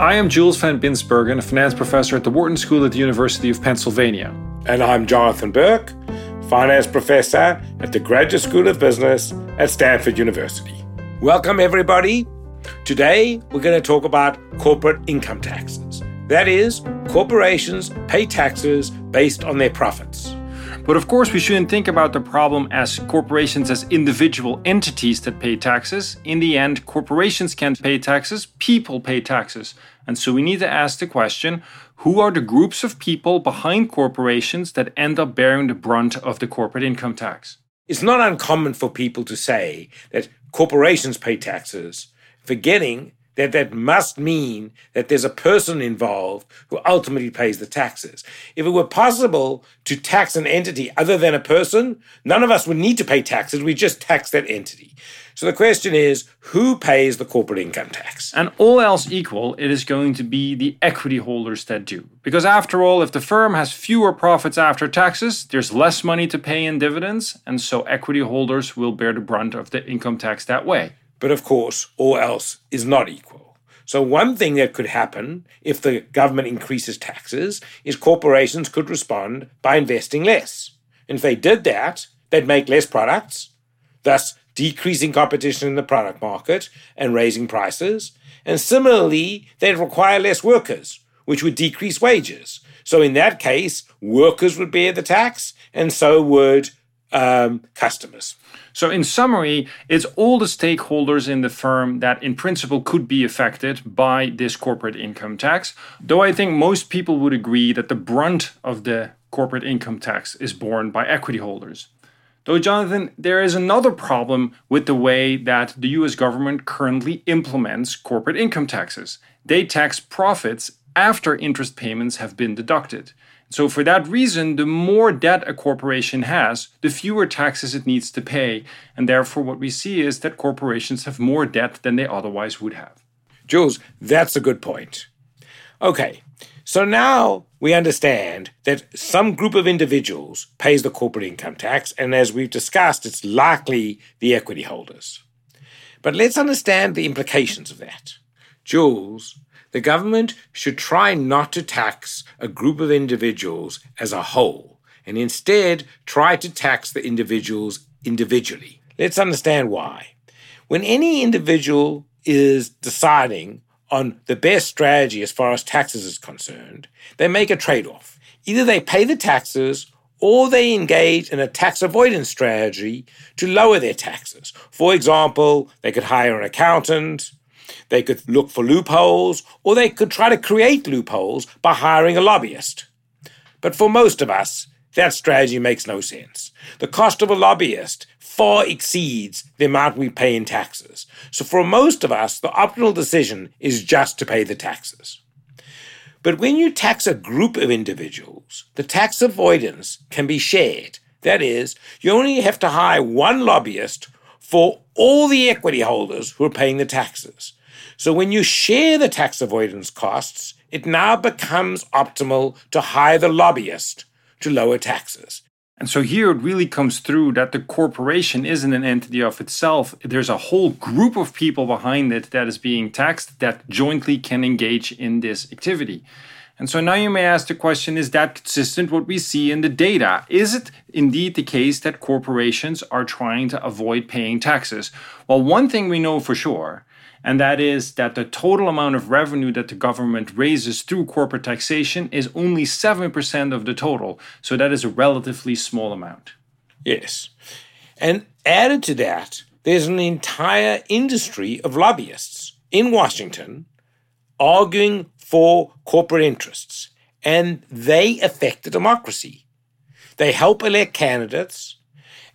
I am Jules Van Binsbergen, a finance professor at the Wharton School at the University of Pennsylvania. And I'm Jonathan Berk, finance professor at the Graduate School of Business at Stanford University. Welcome, everybody. Today, we're going to talk about corporate income taxes. That is, corporations pay taxes based on their profits. But of course, we shouldn't think about the problem as corporations as individual entities that pay taxes. In the end, corporations can't pay taxes, people pay taxes. And so we need to ask the question who are the groups of people behind corporations that end up bearing the brunt of the corporate income tax? It's not uncommon for people to say that corporations pay taxes, forgetting that that must mean that there's a person involved who ultimately pays the taxes. If it were possible to tax an entity other than a person, none of us would need to pay taxes. We just tax that entity. So the question is who pays the corporate income tax? And all else equal, it is going to be the equity holders that do. Because after all, if the firm has fewer profits after taxes, there's less money to pay in dividends, and so equity holders will bear the brunt of the income tax that way. But of course, all else is not equal. So, one thing that could happen if the government increases taxes is corporations could respond by investing less. And if they did that, they'd make less products, thus decreasing competition in the product market and raising prices. And similarly, they'd require less workers, which would decrease wages. So, in that case, workers would bear the tax, and so would um, customers. So, in summary, it's all the stakeholders in the firm that, in principle, could be affected by this corporate income tax. Though I think most people would agree that the brunt of the corporate income tax is borne by equity holders. Though, Jonathan, there is another problem with the way that the US government currently implements corporate income taxes. They tax profits after interest payments have been deducted. So, for that reason, the more debt a corporation has, the fewer taxes it needs to pay. And therefore, what we see is that corporations have more debt than they otherwise would have. Jules, that's a good point. Okay, so now we understand that some group of individuals pays the corporate income tax, and as we've discussed, it's likely the equity holders. But let's understand the implications of that. Jules, the government should try not to tax a group of individuals as a whole, and instead try to tax the individuals individually. Let's understand why. When any individual is deciding on the best strategy as far as taxes is concerned, they make a trade off. Either they pay the taxes or they engage in a tax avoidance strategy to lower their taxes. For example, they could hire an accountant, they could look for loopholes, or they could try to create loopholes by hiring a lobbyist. But for most of us, that strategy makes no sense. The cost of a lobbyist far exceeds the amount we pay in taxes. So for most of us, the optimal decision is just to pay the taxes. But when you tax a group of individuals, the tax avoidance can be shared. That is, you only have to hire one lobbyist for all the equity holders who are paying the taxes. So when you share the tax avoidance costs, it now becomes optimal to hire the lobbyist to lower taxes. And so here it really comes through that the corporation isn't an entity of itself. There's a whole group of people behind it that is being taxed that jointly can engage in this activity. And so now you may ask the question is that consistent what we see in the data? Is it indeed the case that corporations are trying to avoid paying taxes? Well, one thing we know for sure and that is that the total amount of revenue that the government raises through corporate taxation is only 7% of the total. So that is a relatively small amount. Yes. And added to that, there's an entire industry of lobbyists in Washington arguing for corporate interests, and they affect the democracy. They help elect candidates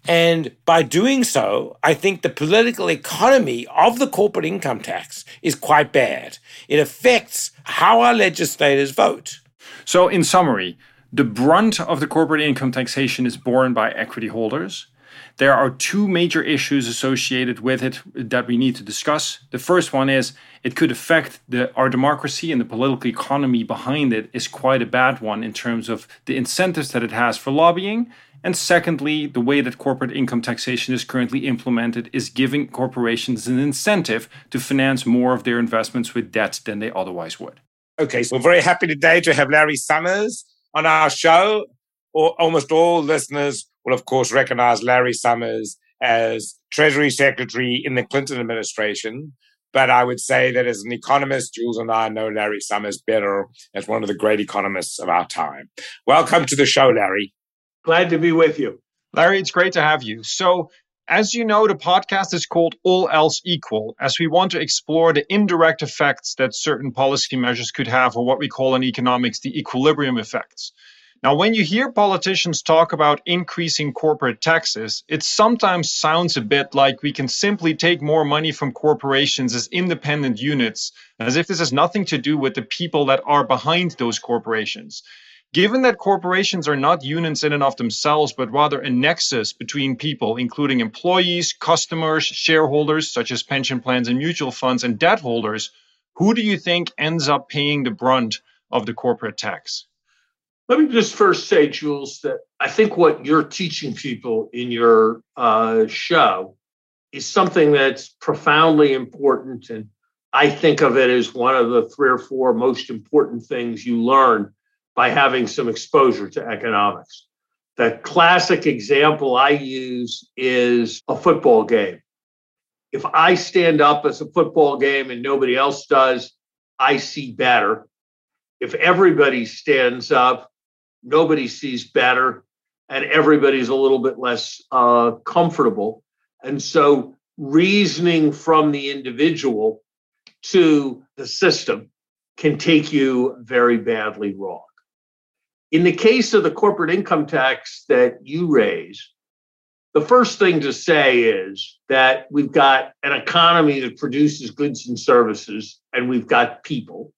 and by doing so, I think the political economy of the corporate income tax is quite bad. It affects how our legislators vote. So, in summary, the brunt of the corporate income taxation is borne by equity holders. There are two major issues associated with it that we need to discuss. The first one is it could affect the, our democracy and the political economy behind it is quite a bad one in terms of the incentives that it has for lobbying And secondly, the way that corporate income taxation is currently implemented is giving corporations an incentive to finance more of their investments with debt than they otherwise would. Okay, so we're very happy today to have Larry Summers on our show. Almost all listeners will, of course, recognize Larry Summers as Treasury Secretary in the Clinton administration. But I would say that as an economist, Jules and I know Larry Summers better as one of the great economists of our time. Welcome to the show, Larry. Glad to be with you. Larry, it's great to have you. So, as you know, the podcast is called All Else Equal, as we want to explore the indirect effects that certain policy measures could have, or what we call in economics the equilibrium effects. Now, when you hear politicians talk about increasing corporate taxes, it sometimes sounds a bit like we can simply take more money from corporations as independent units, as if this has nothing to do with the people that are behind those corporations. Given that corporations are not unions in and of themselves, but rather a nexus between people, including employees, customers, shareholders, such as pension plans and mutual funds, and debt holders, who do you think ends up paying the brunt of the corporate tax? Let me just first say, Jules, that I think what you're teaching people in your uh, show is something that's profoundly important. And I think of it as one of the three or four most important things you learn by having some exposure to economics. The classic example I use is a football game. If I stand up as a football game and nobody else does, I see better. If everybody stands up, nobody sees better, and everybody's a little bit less uh, comfortable. And so, reasoning from the individual to the system can take you very badly wrong. In the case of the corporate income tax that you raise, the first thing to say is that we've got an economy that produces goods and services, and we've got people.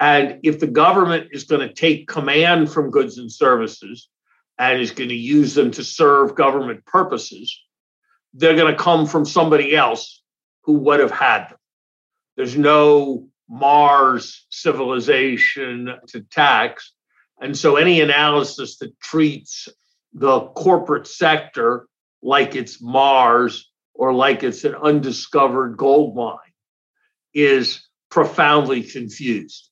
And if the government is going to take command from goods and services and is going to use them to serve government purposes, they're going to come from somebody else who would have had them. There's no Mars civilization to tax. And so any analysis that treats the corporate sector like it's Mars or like it's an undiscovered gold mine is profoundly confused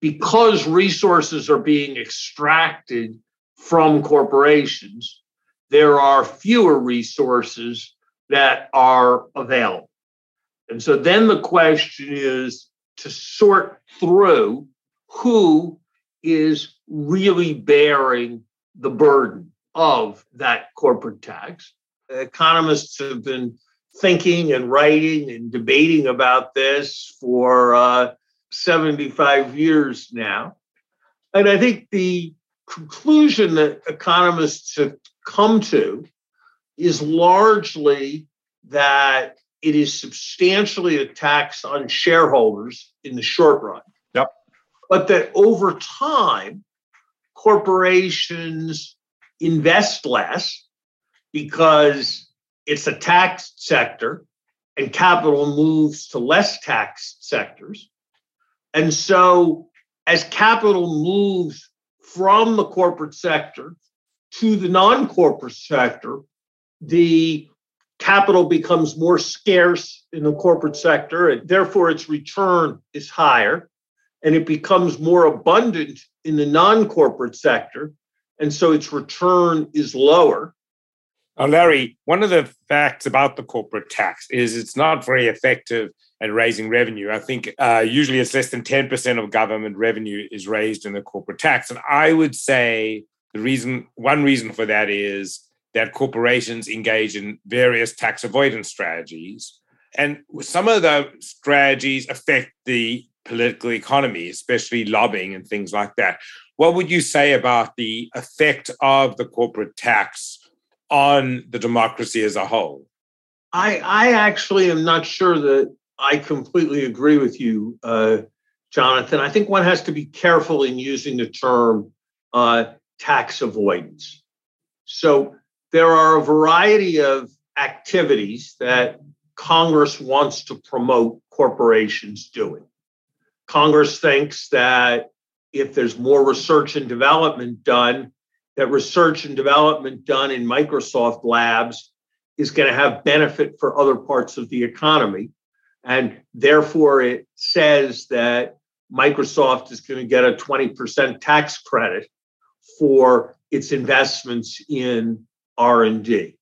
because resources are being extracted from corporations, there are fewer resources that are available. And so then the question is to sort through who is really bearing the burden of that corporate tax. Economists have been thinking and writing and debating about this for uh, 75 years now. And I think the conclusion that economists have come to is largely that it is substantially a tax on shareholders in the short run. But that over time, corporations invest less because it's a taxed sector and capital moves to less taxed sectors. And so, as capital moves from the corporate sector to the non corporate sector, the capital becomes more scarce in the corporate sector, and therefore its return is higher. And it becomes more abundant in the non corporate sector, and so its return is lower. Now, Larry, one of the facts about the corporate tax is it's not very effective at raising revenue. I think uh, usually it's less than 10% of government revenue is raised in the corporate tax. And I would say the reason, one reason for that is that corporations engage in various tax avoidance strategies. And some of the strategies affect the political economy, especially lobbying and things like that. What would you say about the effect of the corporate tax on the democracy as a whole? I, I actually am not sure that I completely agree with you, uh, Jonathan. I think one has to be careful in using the term uh, tax avoidance. So there are a variety of activities that Congress wants to promote corporations doing. Congress thinks that if there's more research and development done, that research and development done in Microsoft labs is going to have benefit for other parts of the economy. And therefore, it says that Microsoft is going to get a 20% tax credit for its investments in R&D.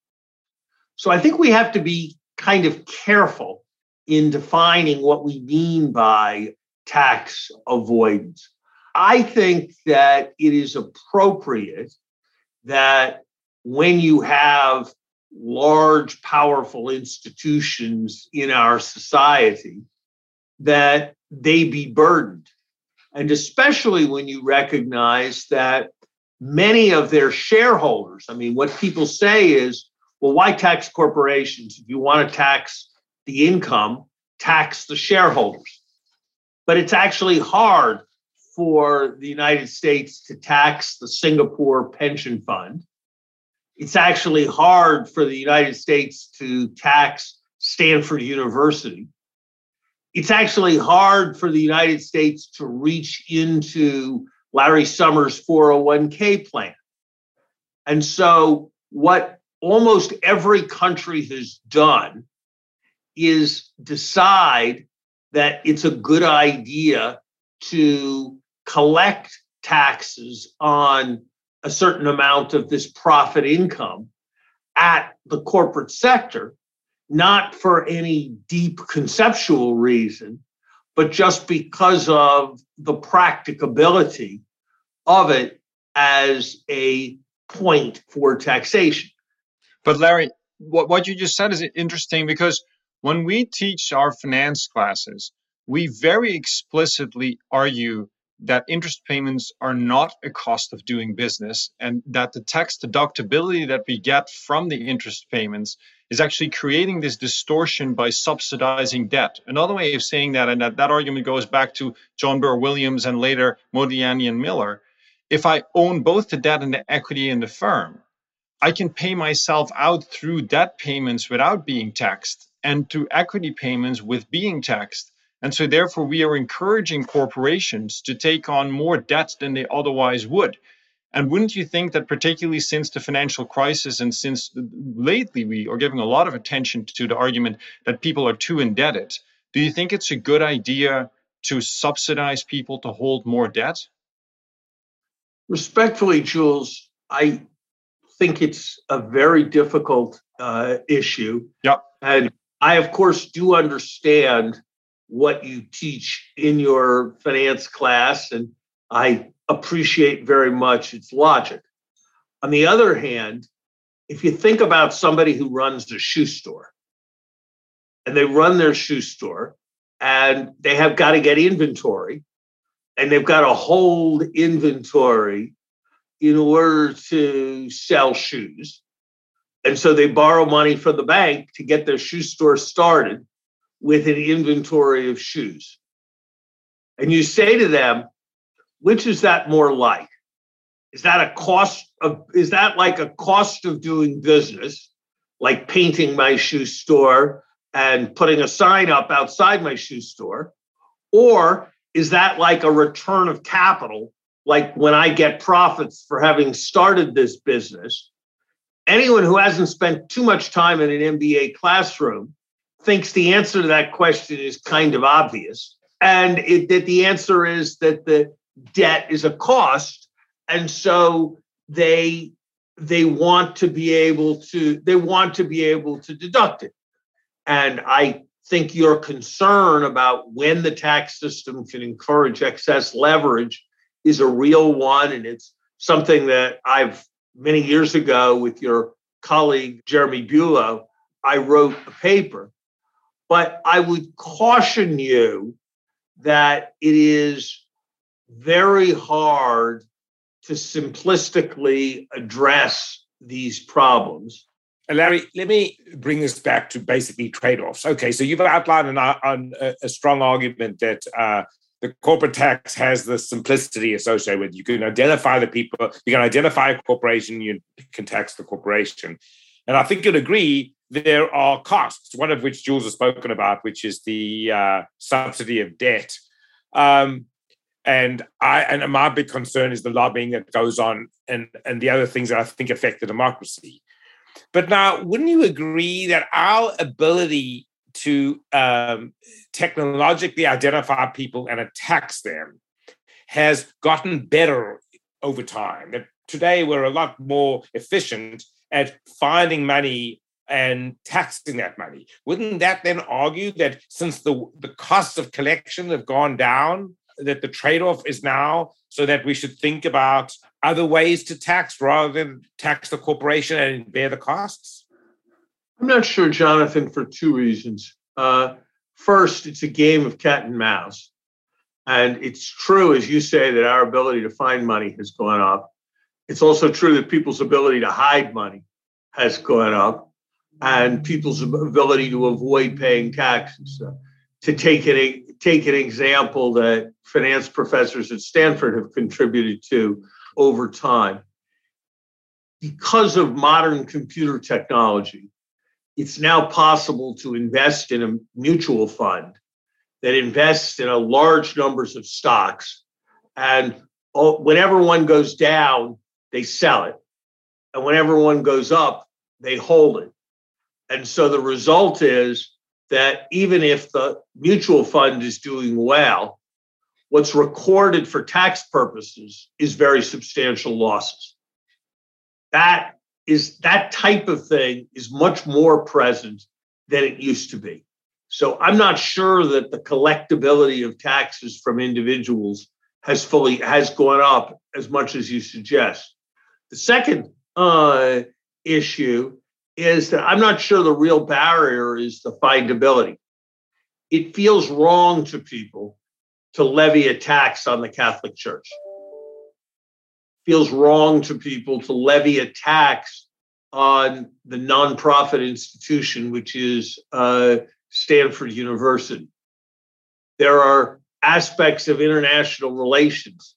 So I think we have to be kind of careful in defining what we mean by tax avoidance. I think that it is appropriate that when you have large, powerful institutions in our society, that they be burdened. And especially when you recognize that many of their shareholders, I mean, what people say is, well, why tax corporations? If you want to tax the income, tax the shareholders. But it's actually hard for the United States to tax the Singapore pension fund. It's actually hard for the United States to tax Stanford University. It's actually hard for the United States to reach into Larry Summers' 401k plan. And so, what almost every country has done is decide that it's a good idea to collect taxes on a certain amount of this profit income at the corporate sector, not for any deep conceptual reason, but just because of the practicability of it as a point for taxation. But Larry, what, what you just said is interesting because when we teach our finance classes, we very explicitly argue that interest payments are not a cost of doing business and that the tax deductibility that we get from the interest payments is actually creating this distortion by subsidizing debt. Another way of saying that, and that, that argument goes back to John Burr Williams and later Modigliani and Miller, if I own both the debt and the equity in the firm, I can pay myself out through debt payments without being taxed and to equity payments with being taxed. And so, therefore, we are encouraging corporations to take on more debt than they otherwise would. And wouldn't you think that, particularly since the financial crisis and since lately we are giving a lot of attention to the argument that people are too indebted, do you think it's a good idea to subsidize people to hold more debt? Respectfully, Jules, I think it's a very difficult uh, issue. Yep. And I, of course, do understand what you teach in your finance class, and I appreciate very much its logic. On the other hand, if you think about somebody who runs a shoe store and they run their shoe store and they have got to get inventory and they've got to hold inventory in order to sell shoes. And so they borrow money from the bank to get their shoe store started with an inventory of shoes. And you say to them, which is that more like? Is that a cost of, is that like a cost of doing business, like painting my shoe store and putting a sign up outside my shoe store? Or is that like a return of capital? Like when I get profits for having started this business, anyone who hasn't spent too much time in an MBA classroom thinks the answer to that question is kind of obvious. And it, that the answer is that the debt is a cost. And so they they want to be able to they want to be able to deduct it. And I think your concern about when the tax system can encourage excess leverage is a real one. And it's something that I've many years ago with your colleague, Jeremy Bulow, I wrote a paper. But I would caution you that it is very hard to simplistically address these problems Larry, let me bring this back to basically trade-offs. Okay, so you've outlined an, an, a strong argument that uh, the corporate tax has the simplicity associated with. It. You can identify the people. You can identify a corporation. You can tax the corporation, and I think you'll agree there are costs. One of which Jules has spoken about, which is the uh, subsidy of debt. Um, And I and my big concern is the lobbying that goes on and, and the other things that I think affect the democracy. But now, wouldn't you agree that our ability to um, technologically identify people and attacks them has gotten better over time? That today we're a lot more efficient at finding money and taxing that money. Wouldn't that then argue that since the, the costs of collection have gone down, that the trade-off is now so that we should think about other ways to tax rather than tax the corporation and bear the costs? I'm not sure, Jonathan, for two reasons. Uh, first, it's a game of cat and mouse. And it's true, as you say, that our ability to find money has gone up. It's also true that people's ability to hide money has gone up and people's ability to avoid paying taxes. to take an, take an example that finance professors at Stanford have contributed to over time. Because of modern computer technology, it's now possible to invest in a mutual fund that invests in a large numbers of stocks. And whenever one goes down, they sell it. And whenever one goes up, they hold it. And so the result is that even if the mutual fund is doing well, what's recorded for tax purposes is very substantial losses. That is that type of thing is much more present than it used to be. So I'm not sure that the collectability of taxes from individuals has fully has gone up as much as you suggest. The second uh, issue is that I'm not sure the real barrier is the findability. It feels wrong to people to levy a tax on the Catholic Church. Feels wrong to people to levy a tax on the nonprofit institution, which is uh, Stanford University. There are aspects of international relations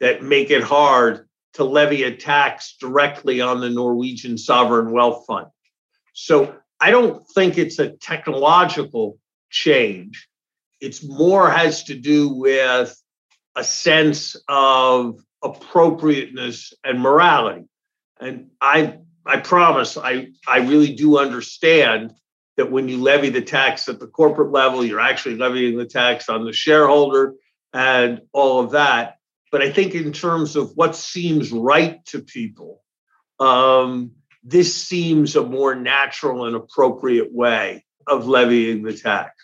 that make it hard to levy a tax directly on the Norwegian sovereign wealth fund. So I don't think it's a technological change. It's more has to do with a sense of appropriateness and morality. And I I promise I I really do understand that when you levy the tax at the corporate level, you're actually levying the tax on the shareholder and all of that. But I think in terms of what seems right to people, um, this seems a more natural and appropriate way of levying the tax.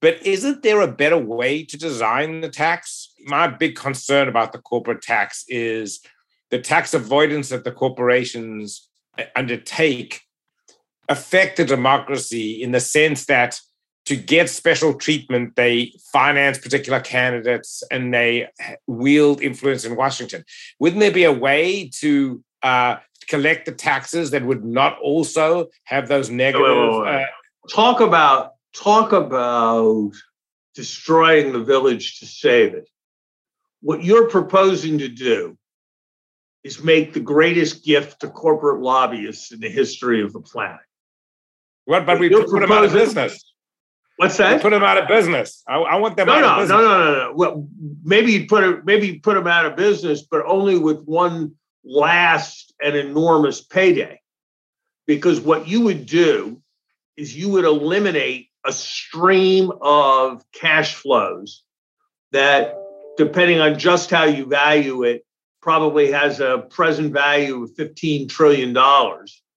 But isn't there a better way to design the tax? My big concern about the corporate tax is the tax avoidance that the corporations undertake affect the democracy in the sense that to get special treatment, they finance particular candidates and they wield influence in Washington. Wouldn't there be a way to uh, collect the taxes that would not also have those negative. Uh, talk about talk about destroying the village to save it. What you're proposing to do is make the greatest gift to corporate lobbyists in the history of the planet. What? But we put them out of business. What's that? We put them out of business. I, I want them no, out no, of business. No, no, no, no. Well, maybe you put it. Maybe you put them out of business, but only with one last and enormous payday. Because what you would do is you would eliminate a stream of cash flows that, depending on just how you value it, probably has a present value of $15 trillion.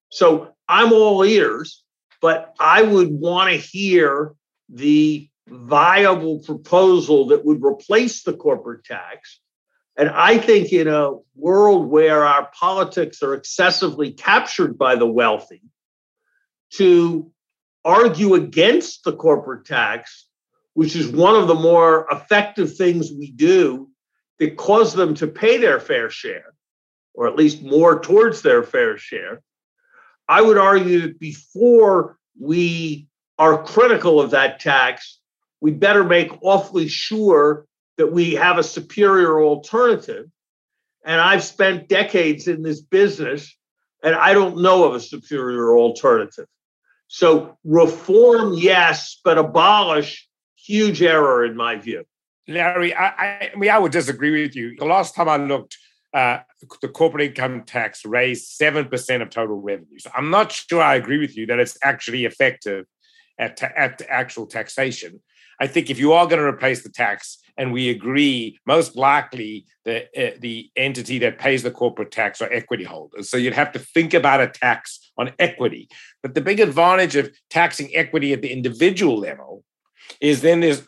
So I'm all ears, but I would want to hear the viable proposal that would replace the corporate tax and I think in a world where our politics are excessively captured by the wealthy, to argue against the corporate tax, which is one of the more effective things we do that cause them to pay their fair share, or at least more towards their fair share, I would argue that before we are critical of that tax, we better make awfully sure that we have a superior alternative. And I've spent decades in this business and I don't know of a superior alternative. So reform, yes, but abolish, huge error in my view. Larry, I, I, I mean, I would disagree with you. The last time I looked, uh, the corporate income tax raised 7% of total revenue. So I'm not sure I agree with you that it's actually effective at, ta- at actual taxation. I think if you are going to replace the tax, and we agree, most likely the uh, the entity that pays the corporate tax are equity holders. So you'd have to think about a tax on equity. But the big advantage of taxing equity at the individual level is then there's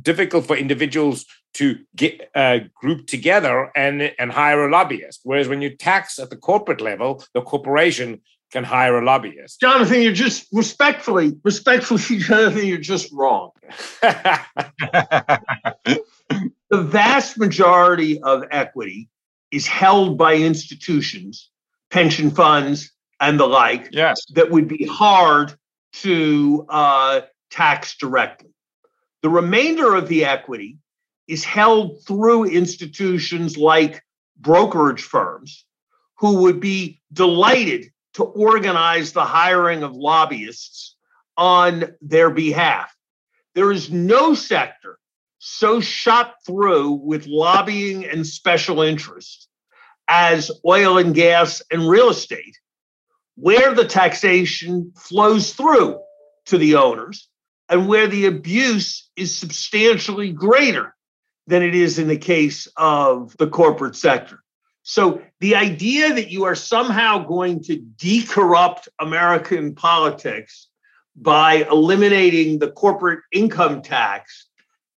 difficult for individuals to get uh, group together and and hire a lobbyist. Whereas when you tax at the corporate level, the corporation can hire a lobbyist. Jonathan, you're just respectfully, respectfully, Jonathan, you're just wrong. the vast majority of equity is held by institutions, pension funds, and the like. Yes. That would be hard to uh, tax directly. The remainder of the equity is held through institutions like brokerage firms who would be delighted to organize the hiring of lobbyists on their behalf. There is no sector so shot through with lobbying and special interest as oil and gas and real estate, where the taxation flows through to the owners and where the abuse is substantially greater than it is in the case of the corporate sector. So the idea that you are somehow going to decorrupt American politics by eliminating the corporate income tax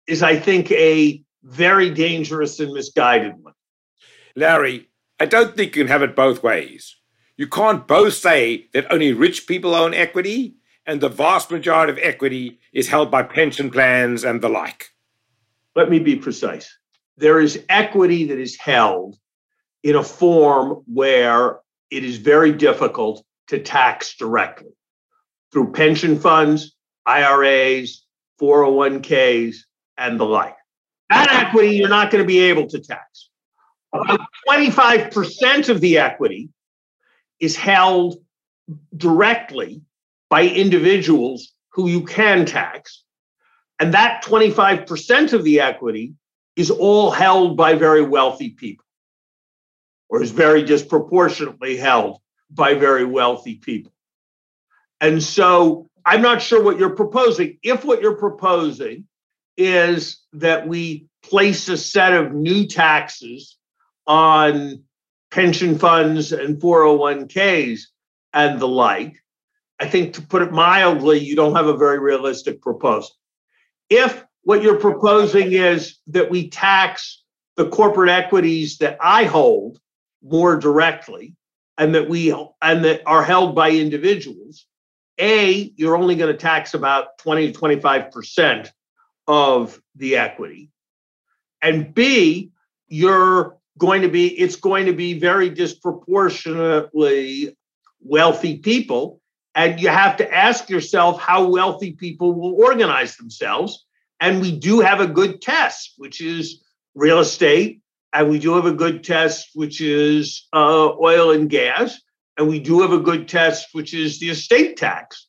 is, I think, a very dangerous and misguided one. Larry, I don't think you can have it both ways. You can't both say that only rich people own equity and the vast majority of equity is held by pension plans and the like. Let me be precise. There is equity that is held in a form where it is very difficult to tax directly through pension funds, IRAs, 401ks, and the like. That equity you're not going to be able to tax. About 25% of the equity is held directly by individuals who you can tax. And that 25% of the equity is all held by very wealthy people or is very disproportionately held by very wealthy people. And so I'm not sure what you're proposing. If what you're proposing is that we place a set of new taxes on pension funds and 401ks and the like, I think to put it mildly, you don't have a very realistic proposal. If what you're proposing is that we tax the corporate equities that I hold more directly and that we and that are held by individuals a you're only going to tax about 20 to 25% of the equity and b you're going to be it's going to be very disproportionately wealthy people and you have to ask yourself how wealthy people will organize themselves and we do have a good test which is real estate and we do have a good test, which is uh, oil and gas, and we do have a good test, which is the estate tax.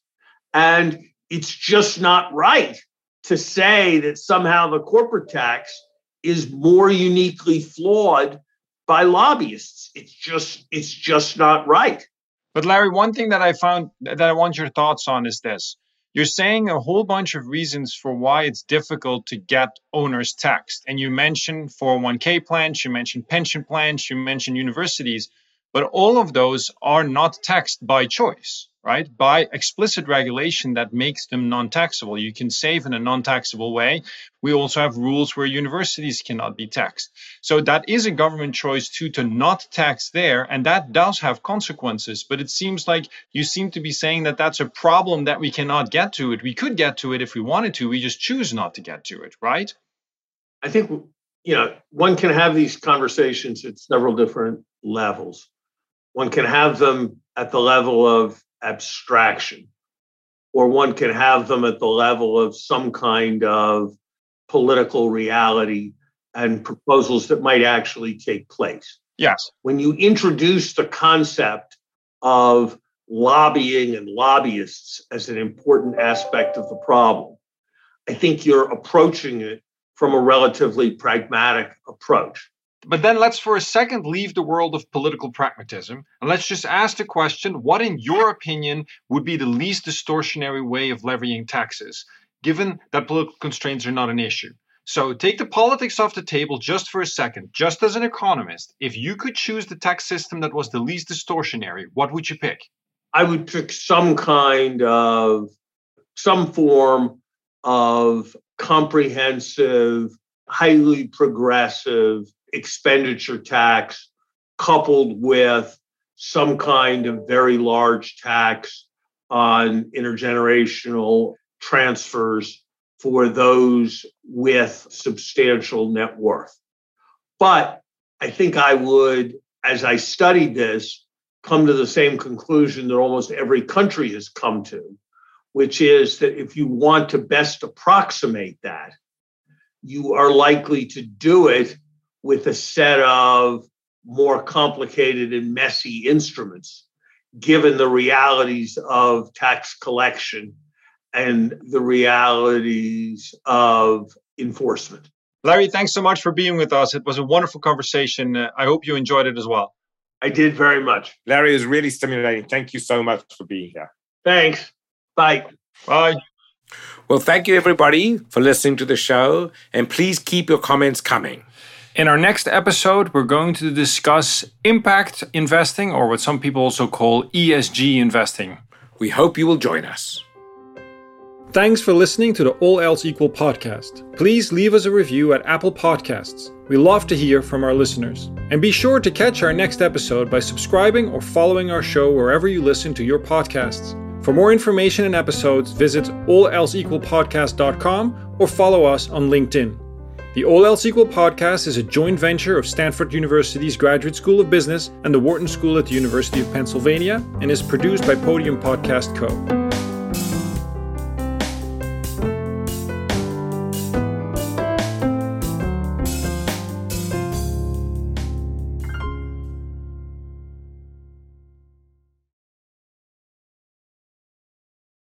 And it's just not right to say that somehow the corporate tax is more uniquely flawed by lobbyists. It's just it's just not right. But Larry, one thing that I found that I want your thoughts on is this. You're saying a whole bunch of reasons for why it's difficult to get owners taxed. And you mentioned 401k plans, you mentioned pension plans, you mentioned universities, but all of those are not taxed by choice right? By explicit regulation that makes them non taxable. You can save in a non taxable way. We also have rules where universities cannot be taxed. So that is a government choice too to not tax there. And that does have consequences. But it seems like you seem to be saying that that's a problem that we cannot get to it. We could get to it if we wanted to. We just choose not to get to it, right? I think, you know, one can have these conversations at several different levels. One can have them at the level of abstraction, or one can have them at the level of some kind of political reality and proposals that might actually take place. Yes. When you introduce the concept of lobbying and lobbyists as an important aspect of the problem, I think you're approaching it from a relatively pragmatic approach. But then let's for a second leave the world of political pragmatism and let's just ask the question what, in your opinion, would be the least distortionary way of levying taxes, given that political constraints are not an issue? So take the politics off the table just for a second. Just as an economist, if you could choose the tax system that was the least distortionary, what would you pick? I would pick some kind of, some form of comprehensive, highly progressive expenditure tax coupled with some kind of very large tax on intergenerational transfers for those with substantial net worth. But I think I would, as I studied this, come to the same conclusion that almost every country has come to, which is that if you want to best approximate that, you are likely to do it with a set of more complicated and messy instruments, given the realities of tax collection and the realities of enforcement. Larry, thanks so much for being with us. It was a wonderful conversation. I hope you enjoyed it as well. I did very much. Larry is really stimulating. Thank you so much for being here. Thanks. Bye. Bye. Well, thank you everybody for listening to the show, and please keep your comments coming. In our next episode, we're going to discuss impact investing, or what some people also call ESG investing. We hope you will join us. Thanks for listening to the All Else Equal podcast. Please leave us a review at Apple Podcasts. We love to hear from our listeners. And be sure to catch our next episode by subscribing or following our show wherever you listen to your podcasts. For more information and episodes, visit allelseequalpodcast.com or follow us on LinkedIn. The All Else Equal podcast is a joint venture of Stanford University's Graduate School of Business and the Wharton School at the University of Pennsylvania and is produced by Podium Podcast Co.